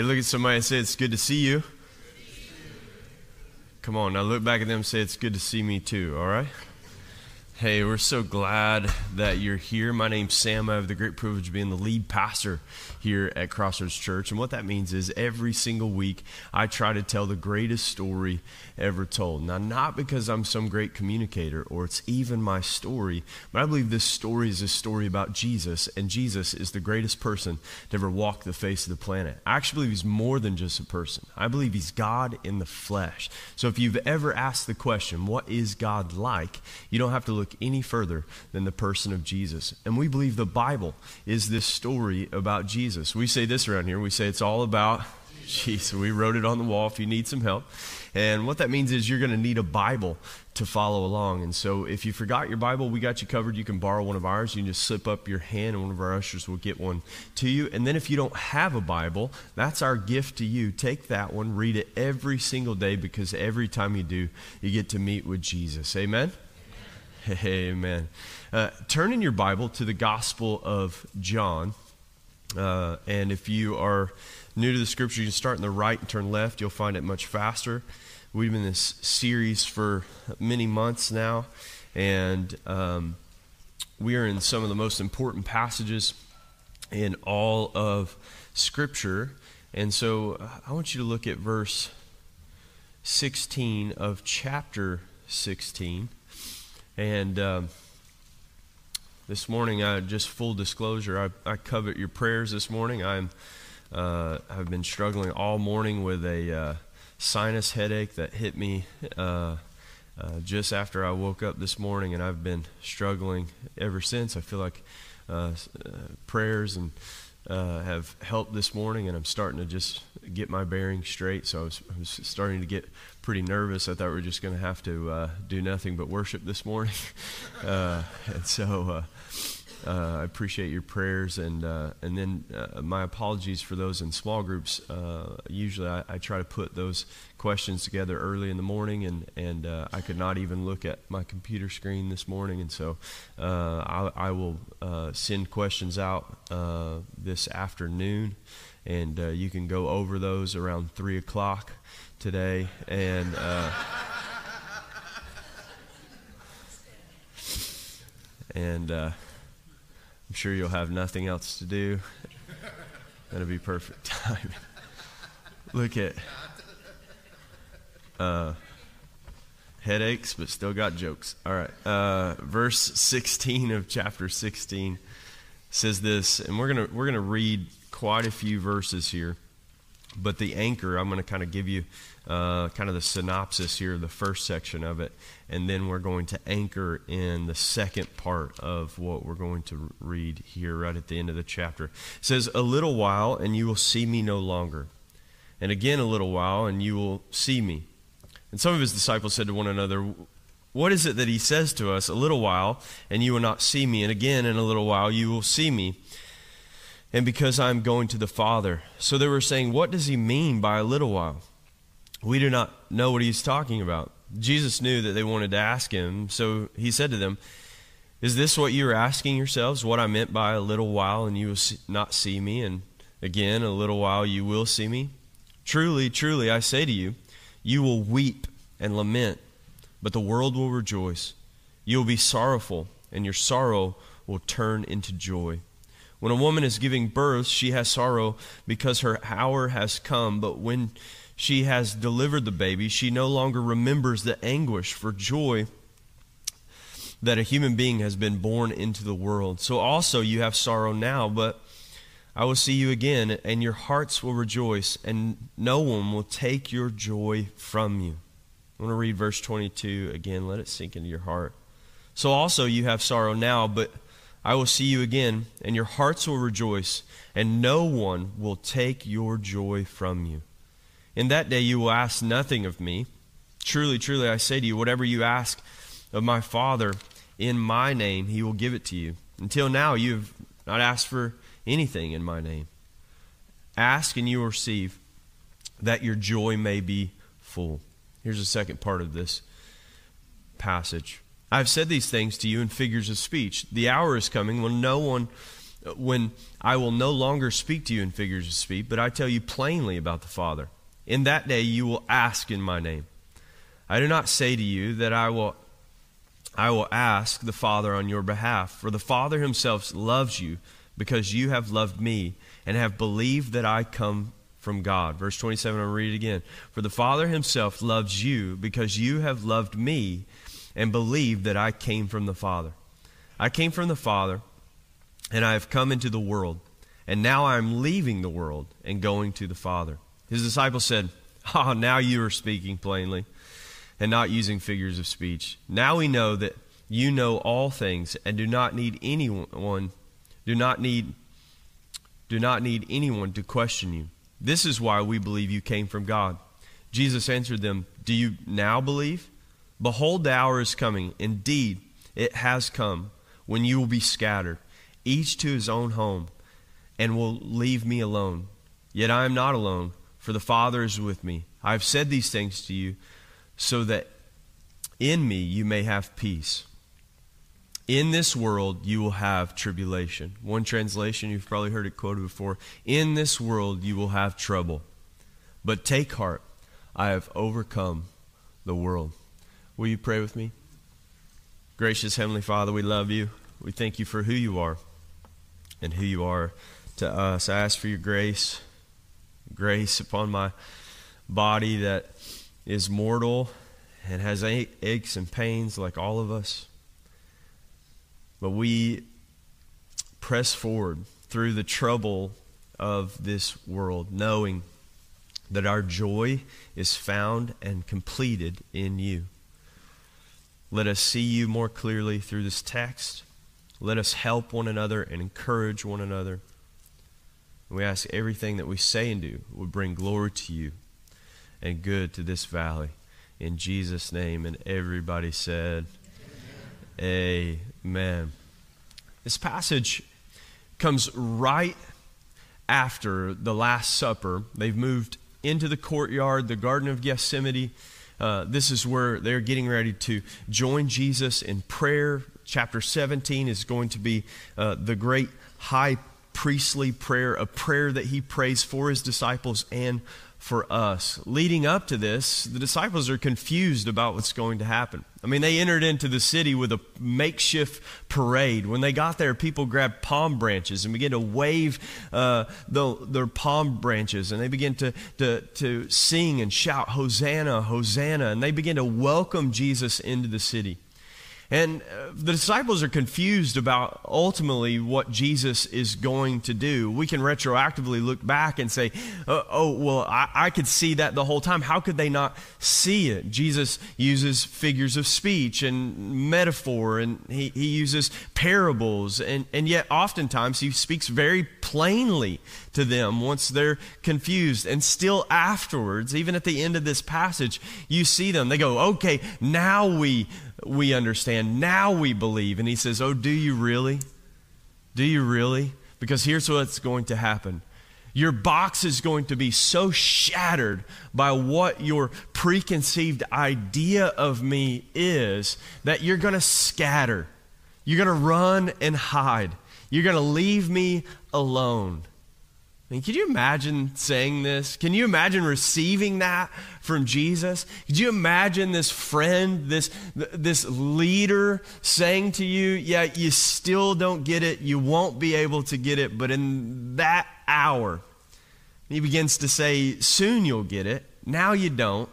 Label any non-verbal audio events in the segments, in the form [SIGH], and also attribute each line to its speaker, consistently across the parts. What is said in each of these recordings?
Speaker 1: Hey, look at somebody and say, It's good to see you. Come on, now look back at them and say, It's good to see me too, all right? Hey, we're so glad that you're here. My name's Sam. I have the great privilege of being the lead pastor here at Crossroads Church. And what that means is every single week I try to tell the greatest story ever told. Now, not because I'm some great communicator or it's even my story, but I believe this story is a story about Jesus, and Jesus is the greatest person to ever walk the face of the planet. I actually believe he's more than just a person, I believe he's God in the flesh. So if you've ever asked the question, what is God like? You don't have to look any further than the person of Jesus. And we believe the Bible is this story about Jesus. Jesus. We say this around here. We say it's all about Jesus. We wrote it on the wall if you need some help. And what that means is you're going to need a Bible to follow along. And so if you forgot your Bible, we got you covered. You can borrow one of ours. You can just slip up your hand, and one of our ushers will get one to you. And then if you don't have a Bible, that's our gift to you. Take that one, read it every single day because every time you do, you get to meet with Jesus. Amen? [LAUGHS] Amen. Uh, turn in your Bible to the Gospel of John. Uh, and if you are new to the scripture, you can start in the right and turn left. You'll find it much faster. We've been in this series for many months now, and um, we are in some of the most important passages in all of Scripture. And so uh, I want you to look at verse 16 of chapter 16. And. Um, this morning, I, just full disclosure, I, I covet your prayers this morning. I'm, uh, I've been struggling all morning with a uh, sinus headache that hit me uh, uh just after I woke up this morning, and I've been struggling ever since. I feel like uh, uh, prayers and have helped this morning, and I'm starting to just get my bearings straight. So I was, I was starting to get pretty nervous. I thought we were just going to have to do nothing but worship this morning, [LAUGHS] and so uh, I appreciate your prayers, and uh, and then uh, my apologies for those in small groups. Uh, usually, I, I, try to put those questions together early in the morning, and and uh, I could not even look at my computer screen this morning, and so uh, I, I, will send questions out this afternoon, and you can go over those around three o'clock today, and. and I'm sure you'll have nothing else to do. That'll be perfect time. [LAUGHS] Look at uh, headaches, but still got jokes. All right. Uh, verse 16 of chapter 16 says this, and we're gonna we're gonna read quite a few verses here. But the anchor, I'm going to kind of give you uh, kind of the synopsis here, the first section of it, and then we're going to anchor in the second part of what we're going to read here right at the end of the chapter. It says, A little while, and you will see me no longer. And again, a little while, and you will see me. And some of his disciples said to one another, What is it that he says to us? A little while, and you will not see me. And again, in a little while, you will see me and because I'm going to the Father. So they were saying, What does he mean by a little while? We do not know what he's talking about. Jesus knew that they wanted to ask him, so he said to them, Is this what you are asking yourselves? What I meant by a little while and you will not see me, and again, a little while you will see me? Truly, truly, I say to you, you will weep and lament, but the world will rejoice. You will be sorrowful, and your sorrow will turn into joy. When a woman is giving birth, she has sorrow because her hour has come, but when she has delivered the baby, she no longer remembers the anguish for joy that a human being has been born into the world. So also you have sorrow now, but I will see you again, and your hearts will rejoice, and no one will take your joy from you. I want to read verse 22 again. Let it sink into your heart. So also you have sorrow now, but I will see you again, and your hearts will rejoice, and no one will take your joy from you. In that day you will ask nothing of me. Truly, truly, I say to you, whatever you ask of my Father in my name, he will give it to you. Until now, you have not asked for anything in my name. Ask and you will receive, that your joy may be full. Here's the second part of this passage. I have said these things to you in figures of speech. The hour is coming when no one when I will no longer speak to you in figures of speech, but I tell you plainly about the Father. In that day you will ask in my name. I do not say to you that I will I will ask the Father on your behalf, for the Father himself loves you because you have loved me and have believed that I come from God. Verse 27, I'll read it again. For the Father himself loves you because you have loved me and believed that I came from the Father. I came from the Father and I have come into the world, and now I am leaving the world and going to the Father. His disciples said, [LAUGHS] Ah, oh, now you are speaking plainly and not using figures of speech. Now we know that you know all things and do not need anyone do not need do not need anyone to question you. This is why we believe you came from God. Jesus answered them, Do you now believe? Behold, the hour is coming. Indeed, it has come when you will be scattered each to his own home, and will leave me alone. Yet I am not alone, for the Father is with me. I have said these things to you, so that in me you may have peace. In this world you will have tribulation. One translation, you've probably heard it quoted before. In this world you will have trouble. But take heart, I have overcome the world. Will you pray with me? Gracious Heavenly Father, we love you. We thank you for who you are and who you are to us. I ask for your grace, grace upon my body that is mortal and has aches and pains like all of us. But we press forward through the trouble of this world, knowing that our joy is found and completed in you. Let us see you more clearly through this text. Let us help one another and encourage one another. We ask everything that we say and do would bring glory to you and good to this valley. In Jesus' name. And everybody said, Amen. Amen. This passage comes right after the Last Supper. They've moved into the courtyard, the Garden of Gethsemane. Uh, this is where they're getting ready to join Jesus in prayer. Chapter 17 is going to be uh, the great high priestly prayer, a prayer that he prays for his disciples and for us. Leading up to this, the disciples are confused about what's going to happen. I mean, they entered into the city with a makeshift parade. When they got there, people grabbed palm branches and began to wave uh, the, their palm branches, and they began to, to, to sing and shout, Hosanna, Hosanna, and they began to welcome Jesus into the city. And uh, the disciples are confused about ultimately what Jesus is going to do. We can retroactively look back and say, oh, oh, well, I, I could see that the whole time. How could they not see it? Jesus uses figures of speech and metaphor, and he, he uses parables, and, and yet oftentimes he speaks very plainly to them once they're confused. And still afterwards, even at the end of this passage, you see them. They go, okay, now we we understand. Now we believe. And he says, Oh, do you really? Do you really? Because here's what's going to happen. Your box is going to be so shattered by what your preconceived idea of me is that you're going to scatter. You're going to run and hide. You're going to leave me alone. I mean, can you imagine saying this? Can you imagine receiving that from Jesus? Could you imagine this friend, this, this leader saying to you, Yeah, you still don't get it, you won't be able to get it, but in that hour, he begins to say, Soon you'll get it, now you don't.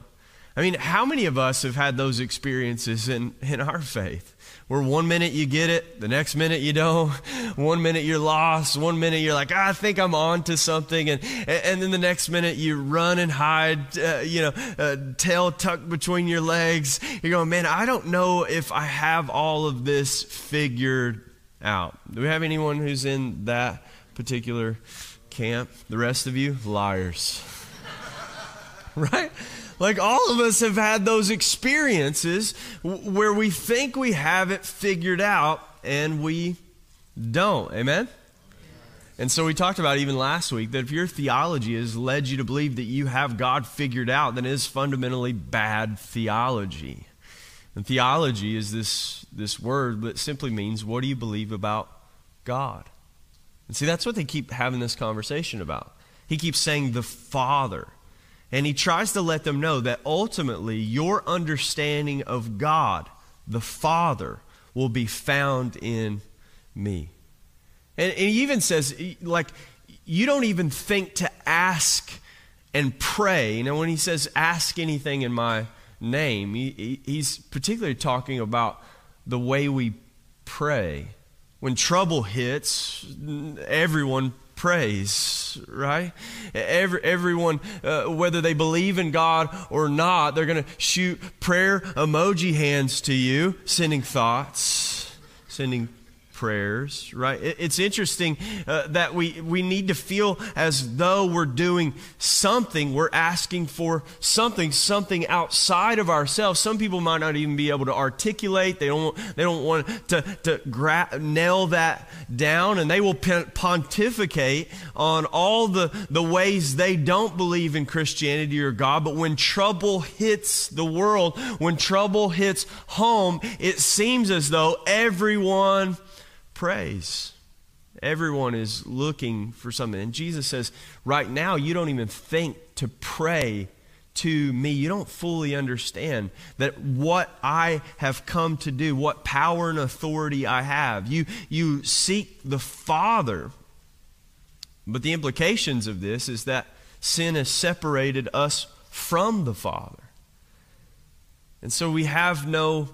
Speaker 1: I mean, how many of us have had those experiences in, in our faith? Where one minute you get it, the next minute you don't. [LAUGHS] One minute you're lost, one minute you're like, I think I'm on to something, and and then the next minute you run and hide, uh, you know, uh, tail tucked between your legs. You're going, man, I don't know if I have all of this figured out. Do we have anyone who's in that particular camp? The rest of you, liars. [LAUGHS] right? Like all of us have had those experiences where we think we have it figured out and we don't. Amen? And so we talked about even last week that if your theology has led you to believe that you have God figured out, then it is fundamentally bad theology. And theology is this, this word that simply means what do you believe about God? And see, that's what they keep having this conversation about. He keeps saying the Father. And he tries to let them know that ultimately your understanding of God, the Father, will be found in me. And, and he even says, like, you don't even think to ask and pray. You know, when he says, ask anything in my name, he, he's particularly talking about the way we pray. When trouble hits, everyone prays, right? Every, everyone, uh, whether they believe in God or not, they're going to shoot prayer emoji hands to you, sending thoughts, sending prayers, right? It's interesting uh, that we, we need to feel as though we're doing something. We're asking for something, something outside of ourselves. Some people might not even be able to articulate. They don't, they don't want to, to gra- nail that down, and they will pontificate on all the, the ways they don't believe in Christianity or God. But when trouble hits the world, when trouble hits home, it seems as though everyone prays. Everyone is looking for something. And Jesus says, right now, you don't even think to pray to me. You don't fully understand that what I have come to do, what power and authority I have. You, you seek the Father. But the implications of this is that sin has separated us from the Father. And so we have no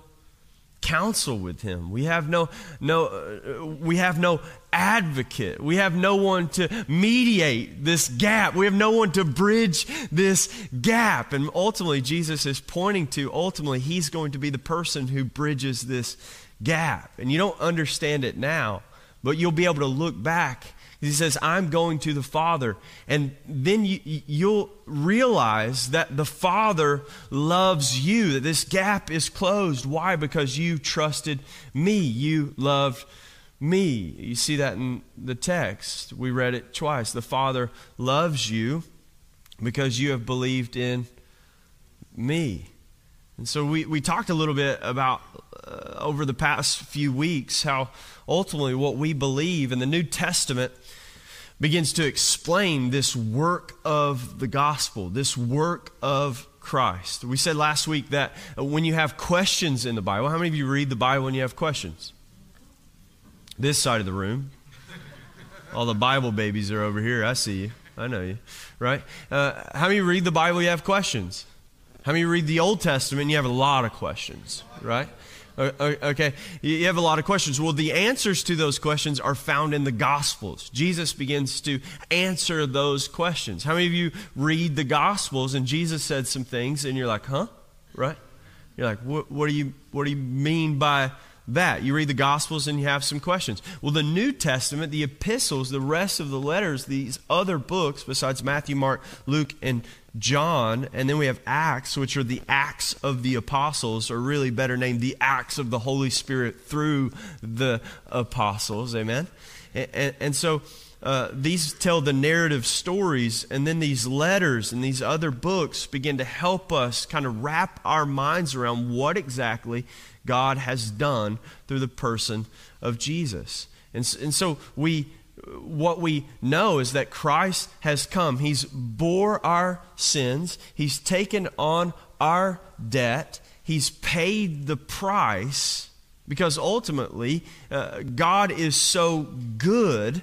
Speaker 1: counsel with him. We have no no uh, we have no advocate. We have no one to mediate this gap. We have no one to bridge this gap. And ultimately Jesus is pointing to ultimately he's going to be the person who bridges this gap. And you don't understand it now, but you'll be able to look back he says, I'm going to the Father. And then you, you'll realize that the Father loves you, that this gap is closed. Why? Because you trusted me. You loved me. You see that in the text. We read it twice. The Father loves you because you have believed in me. And so we, we talked a little bit about uh, over the past few weeks how ultimately what we believe in the New Testament begins to explain this work of the gospel, this work of Christ. We said last week that when you have questions in the Bible, how many of you read the Bible when you have questions? This side of the room. All the Bible babies are over here. I see you. I know you. Right? Uh, how many read the Bible you have questions? How many read the Old Testament you have a lot of questions? Right? Okay, you have a lot of questions. Well, the answers to those questions are found in the Gospels. Jesus begins to answer those questions. How many of you read the Gospels and Jesus said some things and you're like, huh? Right? You're like, what, what, do, you, what do you mean by that? You read the Gospels and you have some questions. Well, the New Testament, the epistles, the rest of the letters, these other books besides Matthew, Mark, Luke, and John, and then we have Acts, which are the Acts of the Apostles, or really better named the Acts of the Holy Spirit through the Apostles. Amen? And, and, and so uh, these tell the narrative stories, and then these letters and these other books begin to help us kind of wrap our minds around what exactly God has done through the person of Jesus. And, and so we what we know is that Christ has come. He's bore our sins, He's taken on our debt, He's paid the price because ultimately uh, God is so good.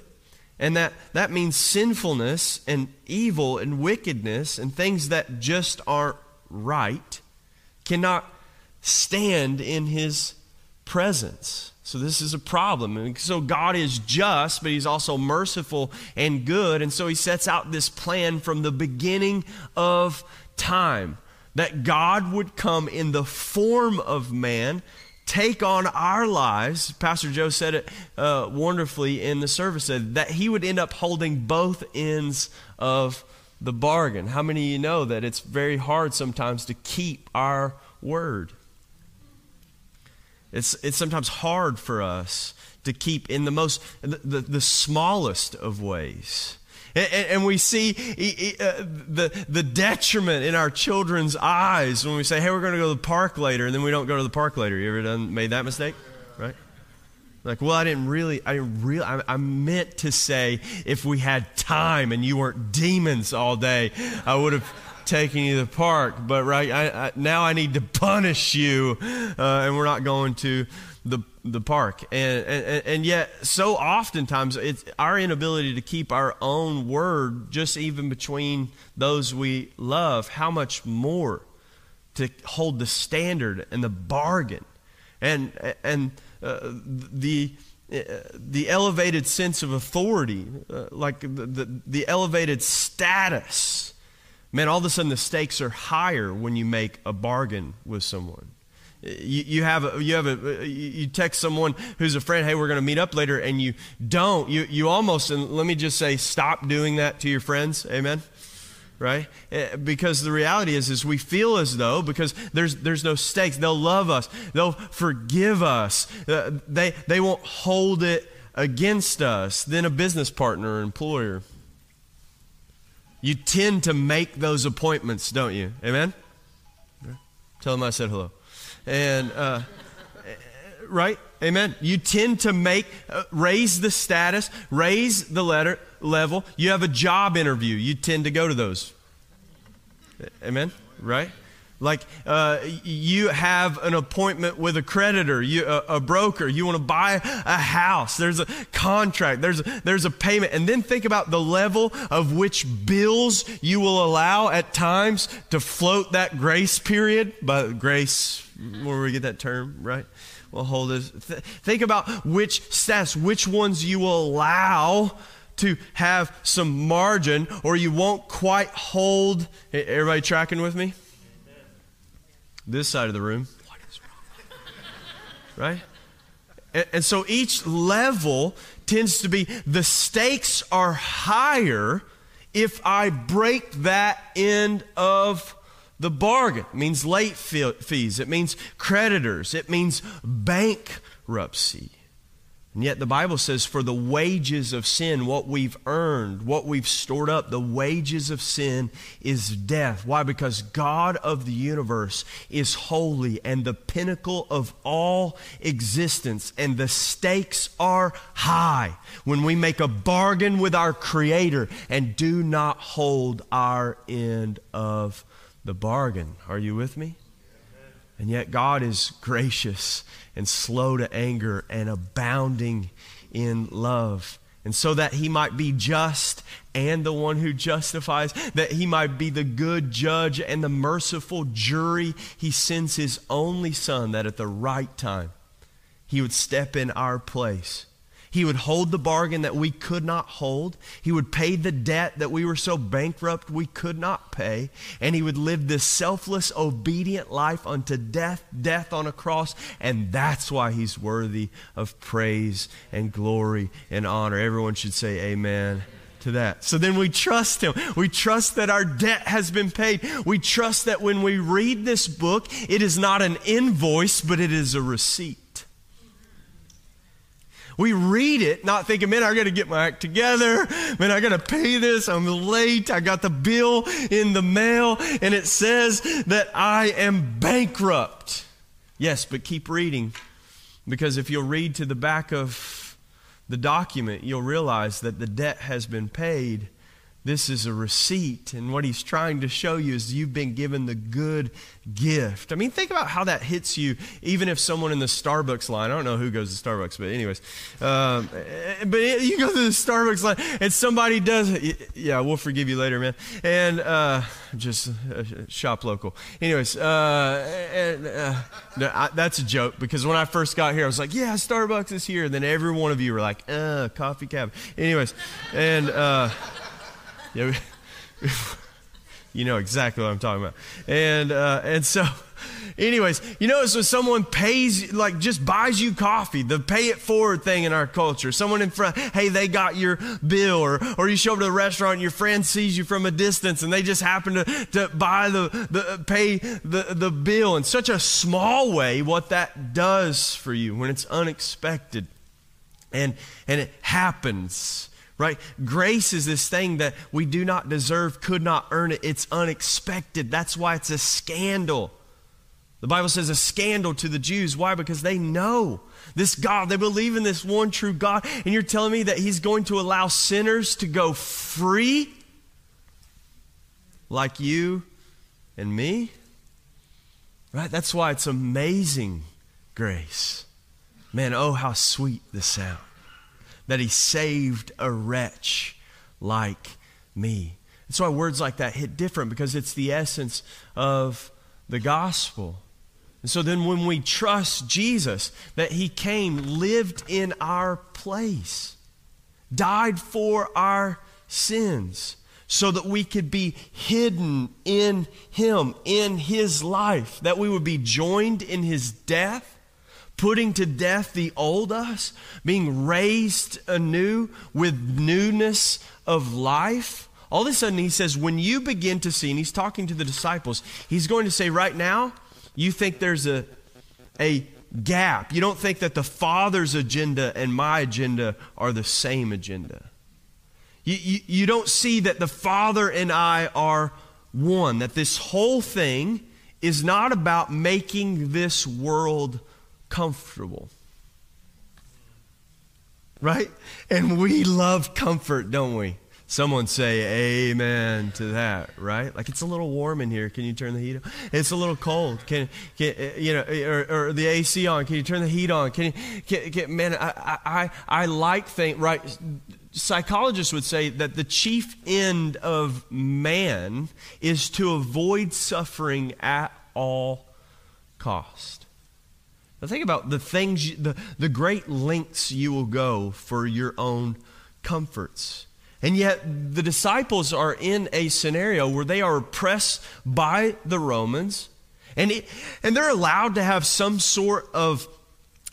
Speaker 1: And that, that means sinfulness and evil and wickedness and things that just aren't right cannot stand in his presence. So, this is a problem. And so, God is just, but He's also merciful and good. And so, He sets out this plan from the beginning of time that God would come in the form of man, take on our lives. Pastor Joe said it uh, wonderfully in the service, that He would end up holding both ends of the bargain. How many of you know that it's very hard sometimes to keep our word? It's, it's sometimes hard for us to keep in the most, the, the, the smallest of ways. And, and, we see uh, the, the detriment in our children's eyes when we say, hey, we're going to go to the park later, and then we don't go to the park later. You ever done, made that mistake? Right? Like, well, I didn't really, I didn't really, I, I, meant to say if we had time and you weren't demons all day, I would have taken you to the park. But right I, I, now, I need to [LAUGHS] punish you, uh, and we're not going to the the park. And and, and yet, so oftentimes, it's our inability to keep our own word, just even between those we love. How much more to hold the standard and the bargain, and and uh, the uh, the elevated sense of authority, uh, like the, the, the, elevated status. Man, all of a sudden the stakes are higher when you make a bargain with someone. You, you have a, you have a you text someone who's a friend, hey, we're going to meet up later, and you don't. You you almost and let me just say, stop doing that to your friends. Amen right? Eh, because the reality is, is we feel as though because there's there's no stakes, they'll love us, they'll forgive us, uh, they they won't hold it against us. Then a business partner or employer, you tend to make those appointments, don't you? Amen. Tell them I said hello, and uh, right. Amen. You tend to make, uh, raise the status, raise the letter, level. You have a job interview. You tend to go to those. Amen? Right? Like uh, you have an appointment with a creditor, you, a, a, broker, you want to buy a house, there's a contract, there's a, there's a payment. And then think about the level of which bills you will allow at times to float that grace period. By grace, where we get that term, right? We'll hold this. Th- think about which stats, which ones you will allow to have some margin or you won't quite hold. Everybody tracking with me? This side of the room. What is wrong? Right? And, and so each level tends to be the stakes are higher if I break that end of the bargain. It means late fees, it means creditors, it means bankruptcy. And yet the Bible says, for the wages of sin, what we've earned, what we've stored up, the wages of sin is death. Why? Because God of the universe is holy and the pinnacle of all existence, and the stakes are high when we make a bargain with our Creator and do not hold our end of the bargain. Are you with me? And yet, God is gracious and slow to anger and abounding in love. And so that he might be just and the one who justifies, that he might be the good judge and the merciful jury, he sends his only son that at the right time he would step in our place he would hold the bargain that we could not hold. He would pay the debt that we were so bankrupt we could not pay. And he would live this selfless, obedient life unto death, death on a cross. And that's why he's worthy of praise and glory and honor. Everyone should say amen to that. So then we trust Him. We trust that our debt has been paid. We trust that when we read this book, it is not an invoice, but it is a receipt. We read it not thinking, man, I got to get my act together. Man, I got to pay this. I'm late. I got the bill in the mail and it says that I am bankrupt. Yes, but keep reading because if you'll read to the back of the document, you'll realize that the debt has been paid this is a receipt. And what he's trying to show you is you've been given the good gift. I mean, think about how that hits you, even if someone in the Starbucks line, I don't know who goes to Starbucks, but, anyways, um, but you go to the Starbucks line and somebody does, yeah, we'll forgive you later, man. And uh, just uh, shop local. Anyways, uh, and, uh, I, that's a joke because when I first got here, I was like, yeah, Starbucks is here. And then every one of you were like, uh, coffee cab. Anyways, and, uh, yeah, [LAUGHS] you know exactly what I'm talking about. And uh, and so, anyways, you notice when someone pays, like just buys you coffee, the pay it forward thing in our culture. Someone in front, hey, they got your bill, or or you show up to the restaurant and your friend sees you from a distance and they just happen to, to buy the the pay the the bill in such a small way. What that does for you when it's unexpected, and and it happens right? Grace is this thing that we do not deserve, could not earn it. It's unexpected. That's why it's a scandal. The Bible says a scandal to the Jews. Why? Because they know this God. They believe in this one true God. And you're telling me that He's going to allow sinners to go free like you and me? Right? That's why it's amazing grace. Man, oh, how sweet the sound that He saved a wretch like me. That's why words like that hit different because it's the essence of the gospel. And so then when we trust Jesus, that he came, lived in our place, died for our sins, so that we could be hidden in him, in his life, that we would be joined in his death, putting to death the old us, being raised anew with newness of life. All of a sudden, he says, when you begin to see, and he's talking to the disciples, he's going to say, right now, you think there's a, a gap. You don't think that the Father's agenda and my agenda are the same agenda. You, you, you don't see that the Father and I are one, that this whole thing is not about making this world comfortable. Right? And we love comfort, don't we? Someone say amen to that, right? Like it's a little warm in here. Can you turn the heat on? It's a little cold. Can, can eh, you know, eh, or, or, the AC on? Can you turn the heat on? Can you, can, can, man, I, I, I like things, right? Psychologists would say that the chief end of man is to avoid suffering at all cost. Now think about the things, the, the great lengths you will go for your own comforts and yet, the disciples are in a scenario where they are oppressed by the Romans, and, it, and they're allowed to have some sort of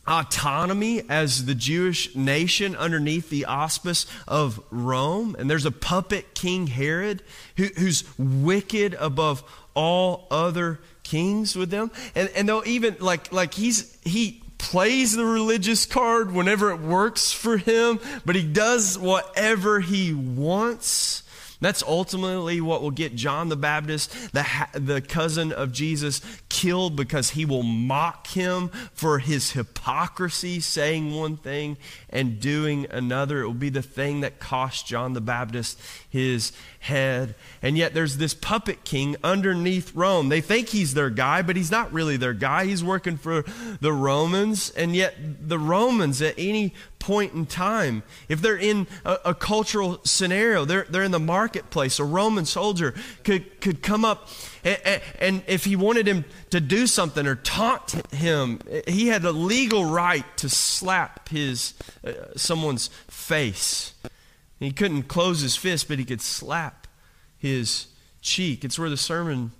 Speaker 1: autonomy as the Jewish nation underneath the auspice of Rome. And there's a puppet King Herod who, who's wicked above all other kings with them. And, and they'll even, like, like he's, he, plays the religious card whenever it works for him, but he does whatever he wants. That's ultimately what will get John the Baptist, the, the cousin of Jesus, killed because he will mock him for his hypocrisy, saying one thing and doing another. It will be the thing that cost John the Baptist his head. And yet there's this puppet king underneath Rome. They think he's their guy, but he's not really their guy. He's working for the Romans. And yet the Romans, at any point in time, if they're in a, a cultural scenario, they're, they're in the marketplace, a Roman soldier could, could come up and, and if he wanted him to do something or taunt him, he had a legal right to slap his uh, someone's face. He couldn't close his fist, but he could slap his cheek. It's where the sermon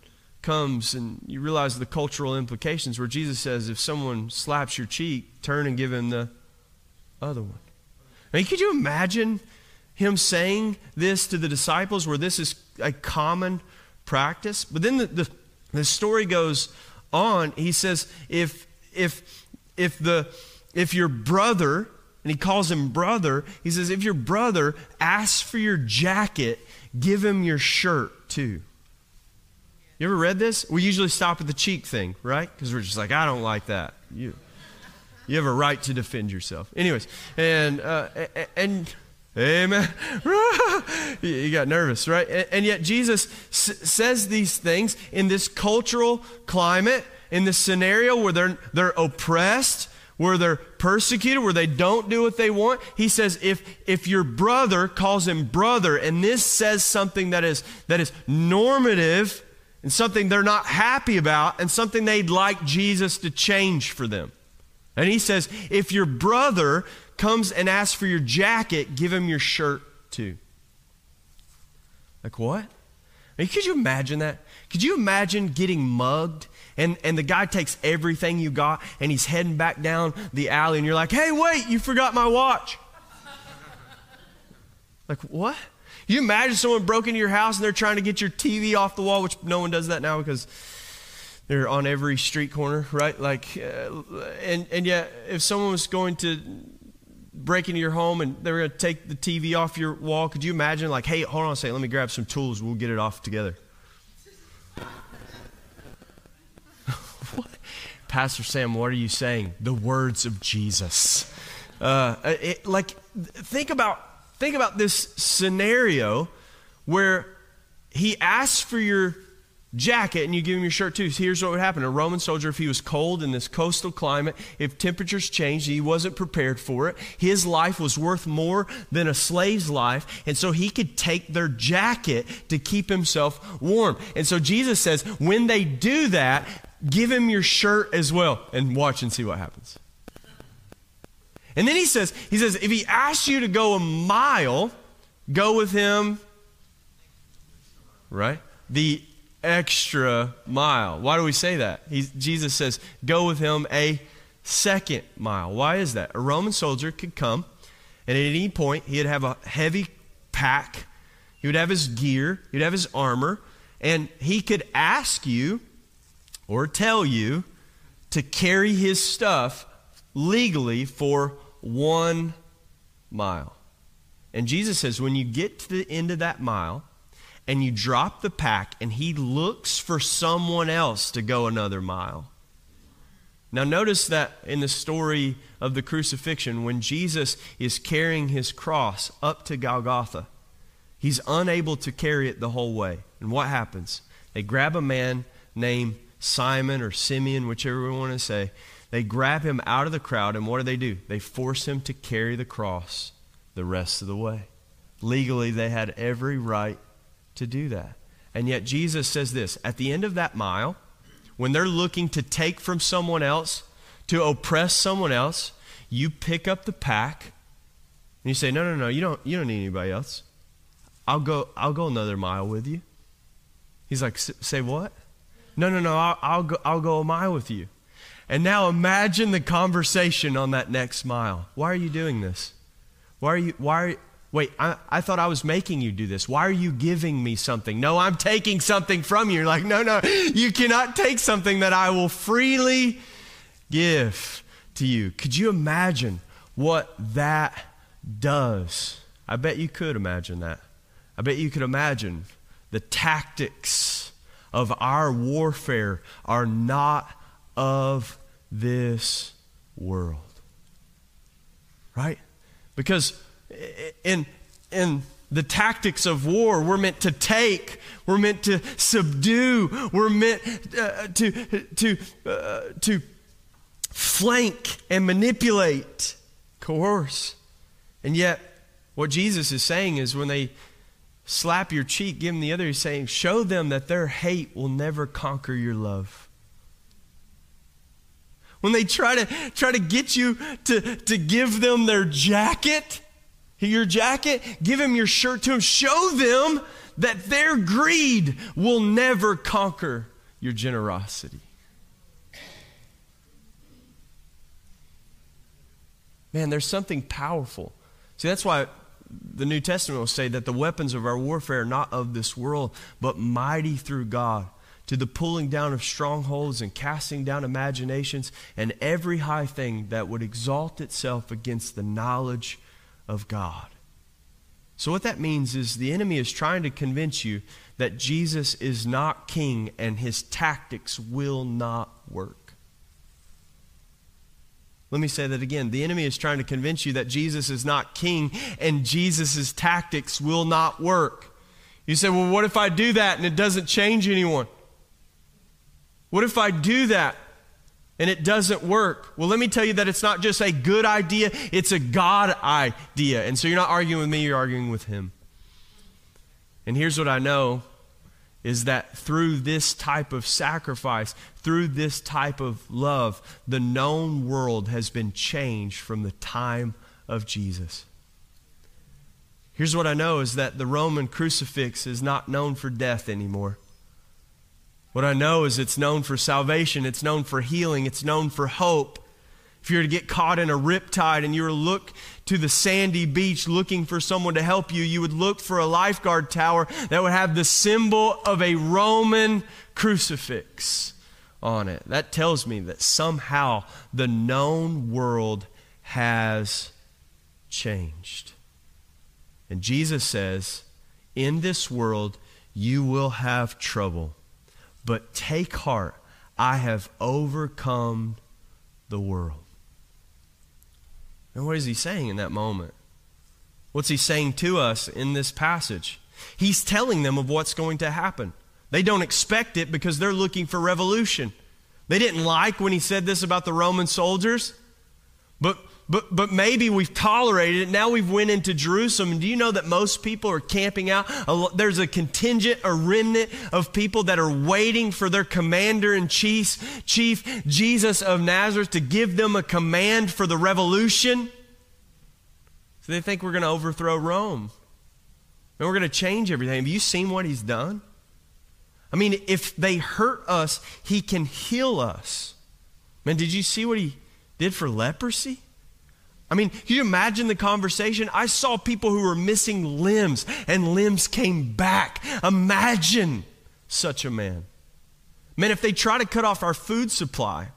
Speaker 1: comes and you realize the cultural implications where Jesus says, if someone slaps your cheek, turn and give him the other one. I mean, could you imagine him saying this to the disciples where this is a common practice? But then the, the, the story goes on. He says, if, if, if, the, if your brother and he calls him brother. He says, If your brother asks for your jacket, give him your shirt too. You ever read this? We usually stop at the cheek thing, right? Because we're just like, I don't like that. You, you have a right to defend yourself. Anyways, and, uh, and, Amen. [LAUGHS] you got nervous, right? And yet Jesus says these things in this cultural climate, in this scenario where they're, they're oppressed, where they're persecuted, where they don't do what they want. He says, if, if your brother calls him brother, and this says something that is, that is normative and something they're not happy about and something they'd like Jesus to change for them. And he says, if your brother comes and asks for your jacket, give him your shirt too. Like what? I mean, could you imagine that? Could you imagine getting mugged and, and the guy takes everything you got and he's heading back down the alley and you're like, hey, wait, you forgot my watch. like, what? You imagine someone broke into your house and they're trying to get your TV off the wall, which no one does that now because they're on every street corner, right? Like, uh, and, and yet, if someone was going to break into your home and they were going to take the TV off your wall, could you imagine, like, hey, hold on a second, let me grab some tools, we'll get it off together? [LAUGHS] Pastor Sam, what are you saying? The words of Jesus. Uh, it, like, think about think about this scenario where he asks for your jacket and you give him your shirt too. Here's what would happen. A Roman soldier, if he was cold in this coastal climate, if temperatures changed, he wasn't prepared for it. His life was worth more than a slave's life. And so he could take their jacket to keep himself warm. And so Jesus says, when they do that, give him your shirt as well and watch and see what happens. And then he says, he says, if he asks you to go a mile, go with him, right? The extra mile. Why do we say that? Jesus says, go with him a second mile. Why is that? A Roman soldier could come, and at any point, he'd have a heavy pack, he would have his gear, he'd have his armor, and he could ask you or tell you to carry his stuff legally for one mile. And Jesus says, when you get to the end of that mile, and you drop the pack, and he looks for someone else to go another mile. Now, notice that in the story of the crucifixion, when Jesus is carrying his cross up to Golgotha, he's unable to carry it the whole way. And what happens? They grab a man named Simon or Simeon, whichever we want to say. They grab him out of the crowd, and what do they do? They force him to carry the cross the rest of the way. Legally, they had every right to do that. And yet Jesus says this at the end of that mile, when they're looking to take from someone else, to oppress someone else, you pick up the pack and you say, No, no, no, you don't, you don't need anybody else. I'll go, I'll go another mile with you. He's like, Say what? No, no, no, I'll, I'll, go, I'll go a mile with you. And now imagine the conversation on that next mile. Why are you doing this? Why are you, why are, Wait, I, I, thought I was making you do this. Why are you giving me something? No, I'm taking something from you. You're like, no, no, you cannot take something that I will freely give to you. Could you imagine what that does? I bet you could imagine that. I bet you could imagine the tactics of our warfare are not of this world. Right? Because in, in the tactics of war, we're meant to take, we're meant to subdue, we're meant uh, to, to, uh, to flank and manipulate, coerce. And yet, what Jesus is saying is when they slap your cheek, give them the other, he's saying, show them that their hate will never conquer your love when they try to try to get you to, to give them their jacket your jacket, give him your shirt to him. Show them that their greed will never conquer your generosity. Man, there's something powerful. See, that's why the New Testament will say that the weapons of our warfare are not of this world, but mighty through God to the pulling down of strongholds and casting down imaginations and every high thing that would exalt itself against the knowledge of God. So, what that means is the enemy is trying to convince you that Jesus is not king and his tactics will not work. Let me say that again. The enemy is trying to convince you that Jesus is not king and Jesus' tactics will not work. You say, well, what if I do that and it doesn't change anyone? What if I do that and it doesn't work. Well, let me tell you that it's not just a good idea, it's a God idea. And so you're not arguing with me, you're arguing with Him. And here's what I know is that through this type of sacrifice, through this type of love, the known world has been changed from the time of Jesus. Here's what I know is that the Roman crucifix is not known for death anymore. What I know is it's known for salvation, it's known for healing, it's known for hope. If you were to get caught in a riptide and you were to look to the sandy beach looking for someone to help you, you would look for a lifeguard tower that would have the symbol of a Roman crucifix on it. That tells me that somehow the known world has changed. And Jesus says, In this world, you will have trouble. But take heart, I have overcome the world. And what is he saying in that moment? What's he saying to us in this passage? He's telling them of what's going to happen. They don't expect it because they're looking for revolution. They didn't like when he said this about the Roman soldiers, but but but maybe we've tolerated it. Now we've went into Jerusalem, do you know that most people are camping out? There's a contingent, a remnant of people that are waiting for their commander in chief, Chief Jesus of Nazareth, to give them a command for the revolution. So they think we're going to overthrow Rome, and we're going to change everything. Have you seen what he's done? I mean, if they hurt us, he can heal us. Man, did you see what he did for leprosy? I mean, can you imagine the conversation? I saw people who were missing limbs and limbs came back. Imagine such a man. Man, if they try to cut off our food supply,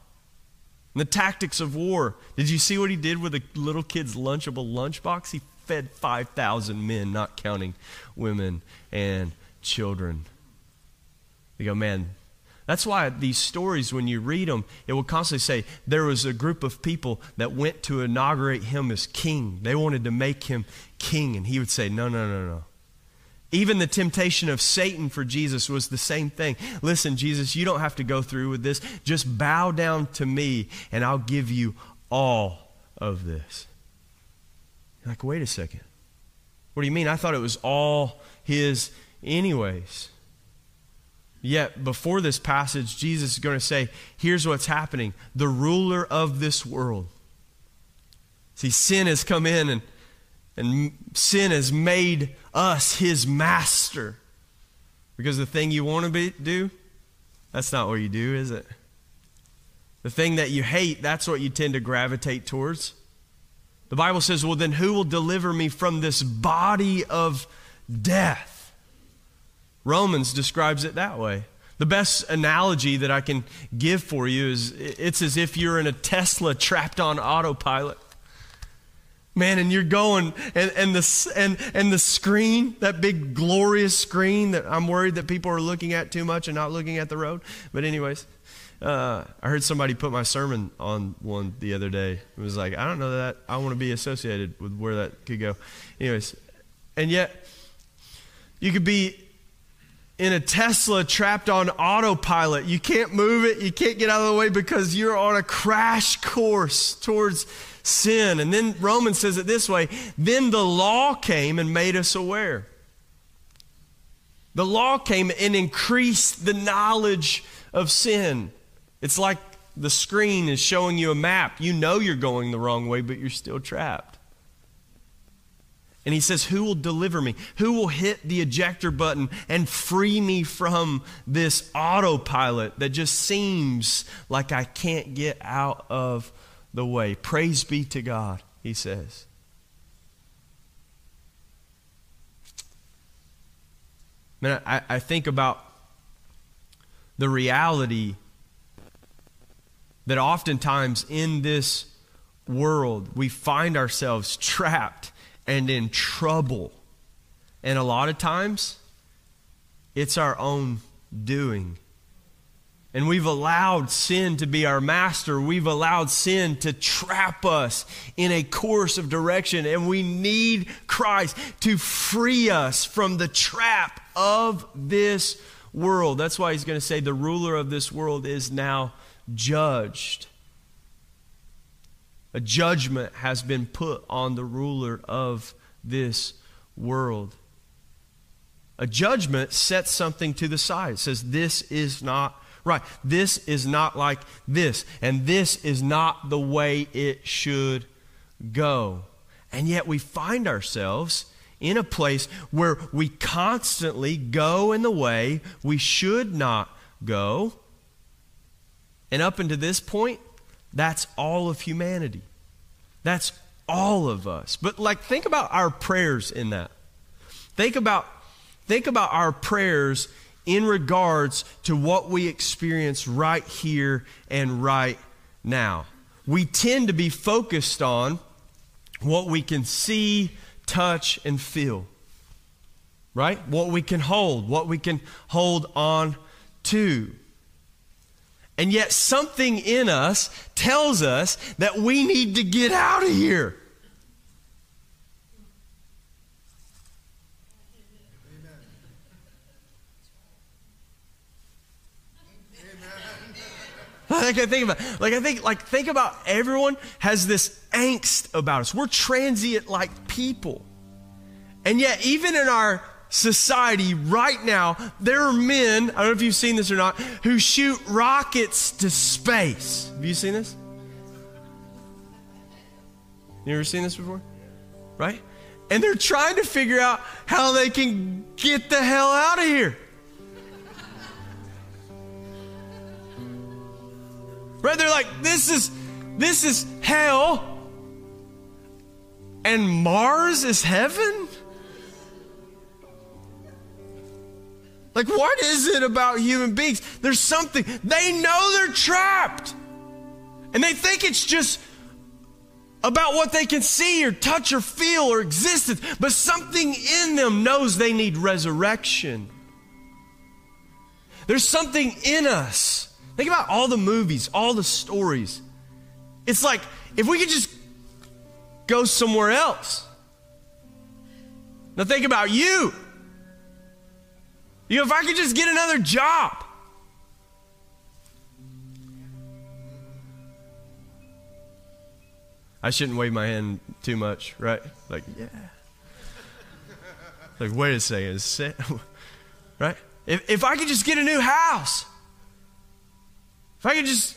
Speaker 1: the tactics of war, did you see what he did with a little kid's Lunchable lunchbox? He fed 5,000 men, not counting women and children. You go, man, that's why these stories, when you read them, it will constantly say there was a group of people that went to inaugurate him as king. They wanted to make him king, and he would say, No, no, no, no. Even the temptation of Satan for Jesus was the same thing. Listen, Jesus, you don't have to go through with this. Just bow down to me, and I'll give you all of this. Like, wait a second. What do you mean? I thought it was all his, anyways. Yet, before this passage, Jesus is going to say, here's what's happening. The ruler of this world. See, sin has come in and, and sin has made us his master. Because the thing you want to be, do, that's not what you do, is it? The thing that you hate, that's what you tend to gravitate towards. The Bible says, well, then who will deliver me from this body of death? Romans describes it that way. The best analogy that I can give for you is it's as if you're in a Tesla trapped on autopilot. Man, and you're going, and, and, the, and, and the screen, that big glorious screen that I'm worried that people are looking at too much and not looking at the road. But, anyways, uh, I heard somebody put my sermon on one the other day. It was like, I don't know that I want to be associated with where that could go. Anyways, and yet, you could be in a Tesla trapped on autopilot. You can't move it, you can't get out of the way because you're on a crash course towards sin. And then Romans says it this way then the law came and made us aware. The law came and increased the knowledge of sin. It's like the screen is showing you a map. You know you're going the wrong way, but you're still trapped. And he says, Who will deliver me? Who will hit the ejector button and free me from this autopilot that just seems like I can't get out of the way? Praise be to God, he says. Man, I, I think about the reality that oftentimes in this world we find ourselves trapped and in trouble. And a lot of times, it's our own doing. And we've allowed sin to be our master. We've allowed sin to trap us in a course of direction. And we need Christ to free us from the trap of this world. That's why he's going to say the ruler of this world is now judged. A judgment has been put on the ruler of this world. A judgment sets something to the side. It says, This is not right. This is not like this. And this is not the way it should go. And yet we find ourselves in a place where we constantly go in the way we should not go. And up until this point, that's all of humanity. That's all of us. But like think about our prayers in that. Think about think about our prayers in regards to what we experience right here and right now. We tend to be focused on what we can see, touch, and feel. Right? What we can hold, what we can hold on to. And yet, something in us tells us that we need to get out of here. [LAUGHS] Like I think about, like I think, like think about everyone has this angst about us. We're transient like people, and yet even in our society right now, there are men. I don't know if you've seen this or not, who shoot rockets to space. Have you seen this? You ever seen this before? Right? And they're trying to figure out how they can get the hell out of here. Right? They're like, this is this is hell. And Mars is heaven? Like, what is it about human beings? There's something, they know they're trapped. And they think it's just about what they can see or touch or feel or existence, but something in them knows they need resurrection. There's something in us Think about all the movies, all the stories. It's like if we could just go somewhere else. Now think about you. You know, if I could just get another job. I shouldn't wave my hand too much, right? Like, yeah. [LAUGHS] Like, wait a second. [LAUGHS] right? If, if I could just get a new house. If I could just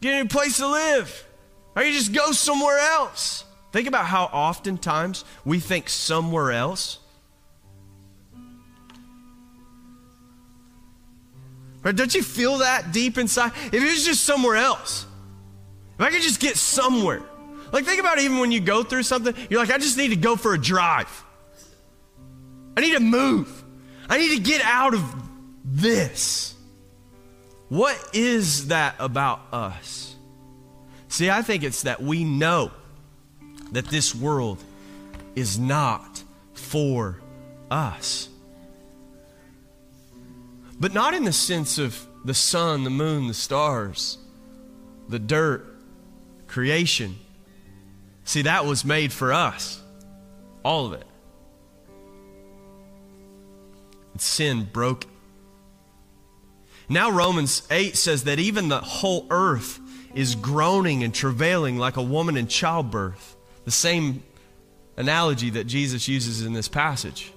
Speaker 1: get a new place to live, I could just go somewhere else. Think about how oftentimes we think somewhere else. Right? Don't you feel that deep inside? If it was just somewhere else, if I could just get somewhere. Like, think about even when you go through something, you're like, I just need to go for a drive. I need to move. I need to get out of this. What is that about us? See, I think it's that we know that this world is not for us. But not in the sense of the sun, the moon, the stars, the dirt, creation. See, that was made for us. All of it. And sin broke now, Romans 8 says that even the whole earth is groaning and travailing like a woman in childbirth. The same analogy that Jesus uses in this passage.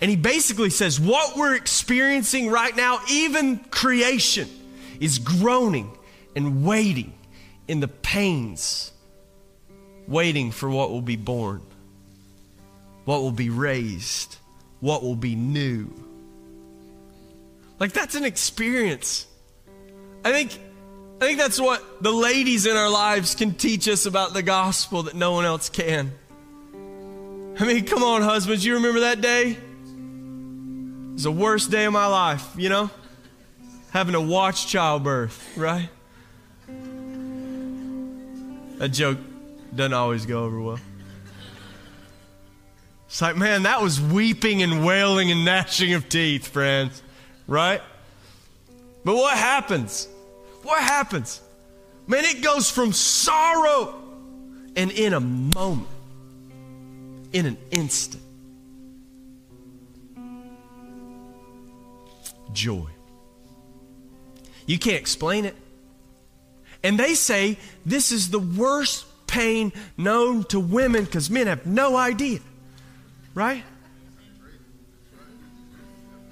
Speaker 1: And he basically says what we're experiencing right now, even creation, is groaning and waiting in the pains, waiting for what will be born, what will be raised, what will be new. Like that's an experience. I think I think that's what the ladies in our lives can teach us about the gospel that no one else can. I mean, come on, husbands, you remember that day? It was the worst day of my life, you know? Having to watch childbirth, right? That joke doesn't always go over well. It's like, man, that was weeping and wailing and gnashing of teeth, friends right? But what happens? What happens? Man, it goes from sorrow and in a moment, in an instant, joy. You can't explain it. And they say this is the worst pain known to women because men have no idea, right?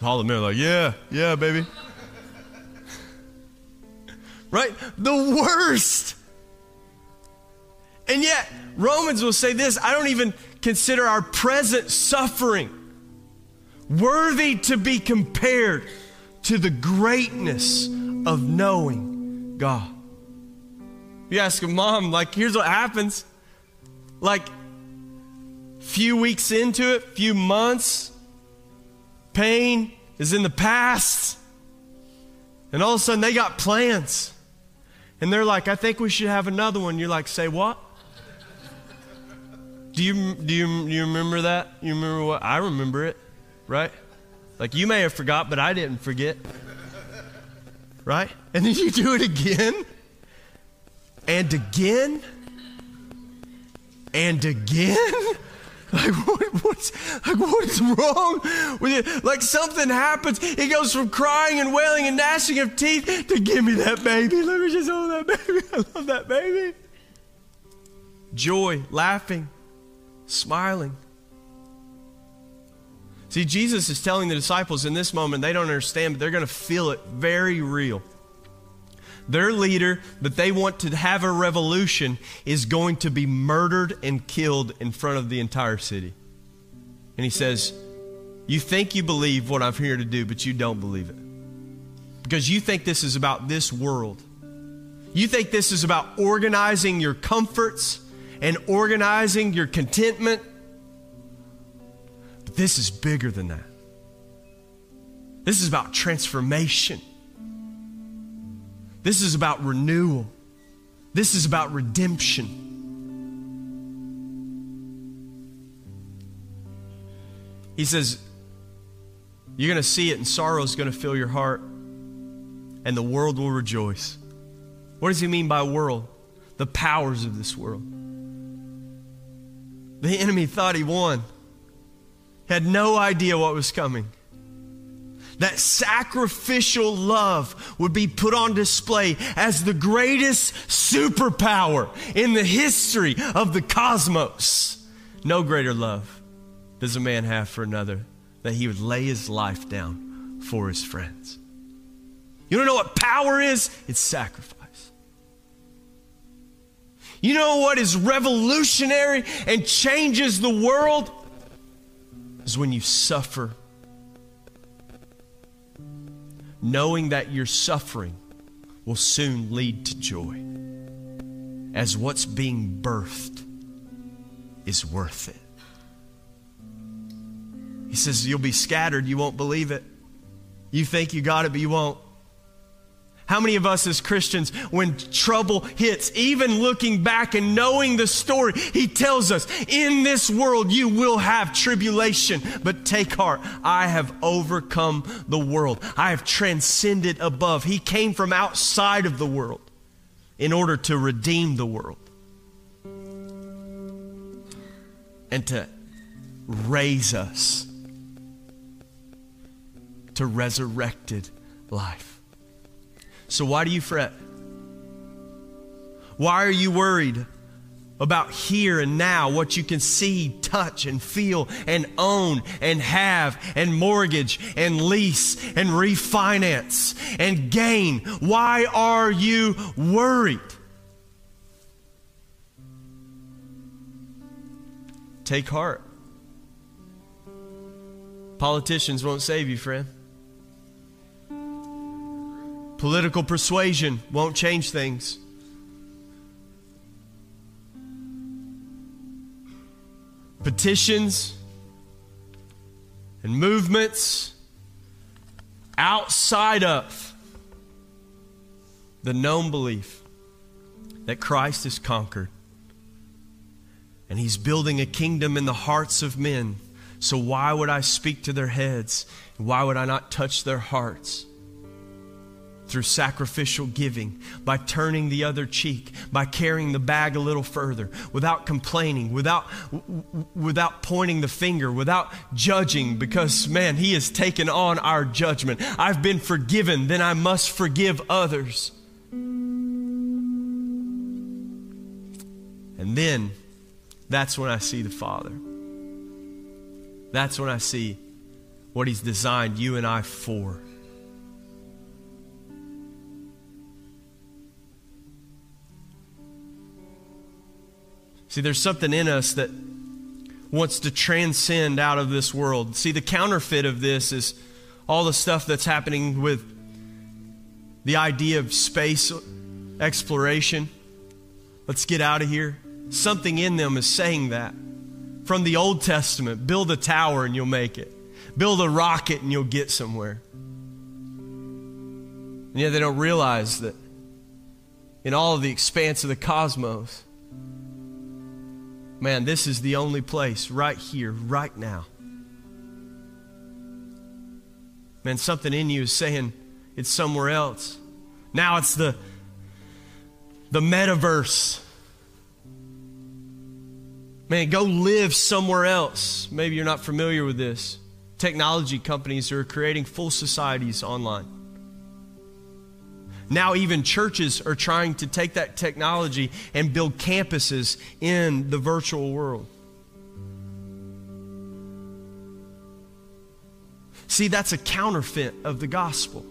Speaker 1: All the men are like, yeah, yeah, baby. [LAUGHS] right? The worst. And yet, Romans will say this I don't even consider our present suffering worthy to be compared to the greatness of knowing God. You ask a mom, like, here's what happens. Like, few weeks into it, few months, pain is in the past. And all of a sudden they got plans. And they're like, I think we should have another one. You're like, say what? Do you, do you, do you remember that? You remember what? I remember it, right? Like you may have forgot, but I didn't forget. Right? And then you do it again and again and again. [LAUGHS] Like what, what's like what is wrong with it? Like something happens. He goes from crying and wailing and gnashing of teeth to give me that baby. Let me just hold that baby. [LAUGHS] I love that baby. Joy, laughing, smiling. See, Jesus is telling the disciples in this moment, they don't understand, but they're going to feel it very real. Their leader that they want to have a revolution is going to be murdered and killed in front of the entire city. And he says, You think you believe what I'm here to do, but you don't believe it. Because you think this is about this world. You think this is about organizing your comforts and organizing your contentment. This is bigger than that. This is about transformation. This is about renewal. This is about redemption. He says, You're going to see it, and sorrow is going to fill your heart, and the world will rejoice. What does he mean by world? The powers of this world. The enemy thought he won, had no idea what was coming that sacrificial love would be put on display as the greatest superpower in the history of the cosmos. No greater love does a man have for another that he would lay his life down for his friends. You don't know what power is? It's sacrifice. You know what is revolutionary and changes the world? Is when you suffer knowing that your suffering will soon lead to joy, as what's being birthed is worth it. He says, You'll be scattered, you won't believe it. You think you got it, but you won't. How many of us as Christians, when trouble hits, even looking back and knowing the story, he tells us, in this world you will have tribulation, but take heart. I have overcome the world. I have transcended above. He came from outside of the world in order to redeem the world and to raise us to resurrected life. So why do you fret? Why are you worried about here and now, what you can see, touch, and feel, and own, and have, and mortgage, and lease, and refinance, and gain? Why are you worried? Take heart. Politicians won't save you, friend. Political persuasion won't change things. Petitions and movements outside of the known belief that Christ has conquered and he's building a kingdom in the hearts of men. So, why would I speak to their heads? Why would I not touch their hearts? Through sacrificial giving, by turning the other cheek, by carrying the bag a little further, without complaining, without, without pointing the finger, without judging, because, man, He has taken on our judgment. I've been forgiven, then I must forgive others. And then that's when I see the Father. That's when I see what He's designed you and I for. See, there's something in us that wants to transcend out of this world. See, the counterfeit of this is all the stuff that's happening with the idea of space exploration. Let's get out of here. Something in them is saying that. From the Old Testament, build a tower and you'll make it. Build a rocket and you'll get somewhere. And yet they don't realize that in all of the expanse of the cosmos, Man, this is the only place right here, right now, Man, something in you is saying it's somewhere else. Now it's the the metaverse. Man, go live somewhere else. Maybe you're not familiar with this. Technology companies are creating full societies online. Now, even churches are trying to take that technology and build campuses in the virtual world. See, that's a counterfeit of the gospel.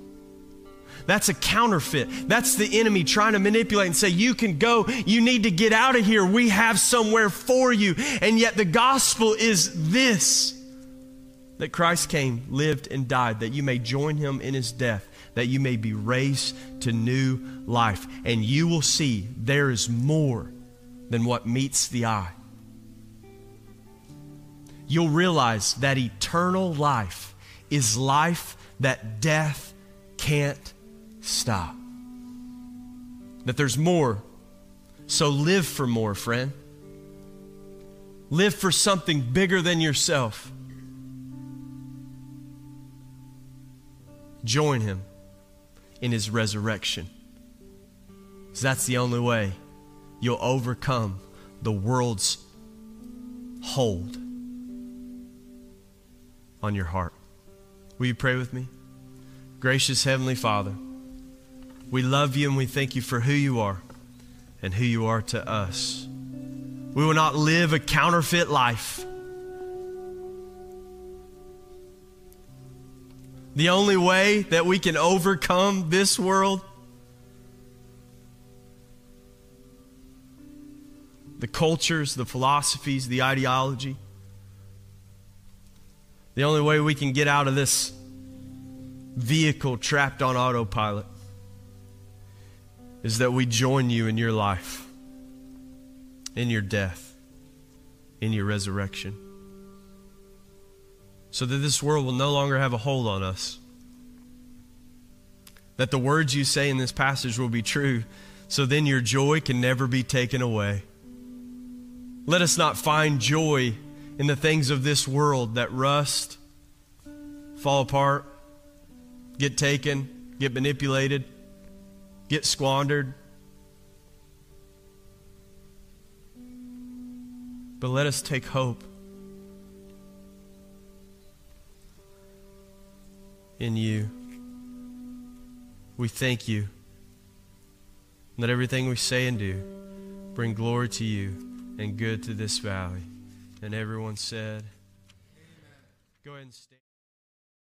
Speaker 1: That's a counterfeit. That's the enemy trying to manipulate and say, You can go. You need to get out of here. We have somewhere for you. And yet, the gospel is this that Christ came, lived, and died, that you may join him in his death, that you may be raised to new life. And you will see there is more than what meets the eye. You'll realize that eternal life is life that death can't stop. That there's more. So live for more, friend. Live for something bigger than yourself. Join him in his resurrection. Because that's the only way you'll overcome the world's hold on your heart. Will you pray with me? Gracious Heavenly Father, we love you and we thank you for who you are and who you are to us. We will not live a counterfeit life. The only way that we can overcome this world, the cultures, the philosophies, the ideology, the only way we can get out of this vehicle trapped on autopilot is that we join you in your life, in your death, in your resurrection. So that this world will no longer have a hold on us. That the words you say in this passage will be true, so then your joy can never be taken away. Let us not find joy in the things of this world that rust, fall apart, get taken, get manipulated, get squandered. But let us take hope in you. We thank you. Let everything we say and do bring glory to you and good to this valley. And everyone said, Go ahead and stay.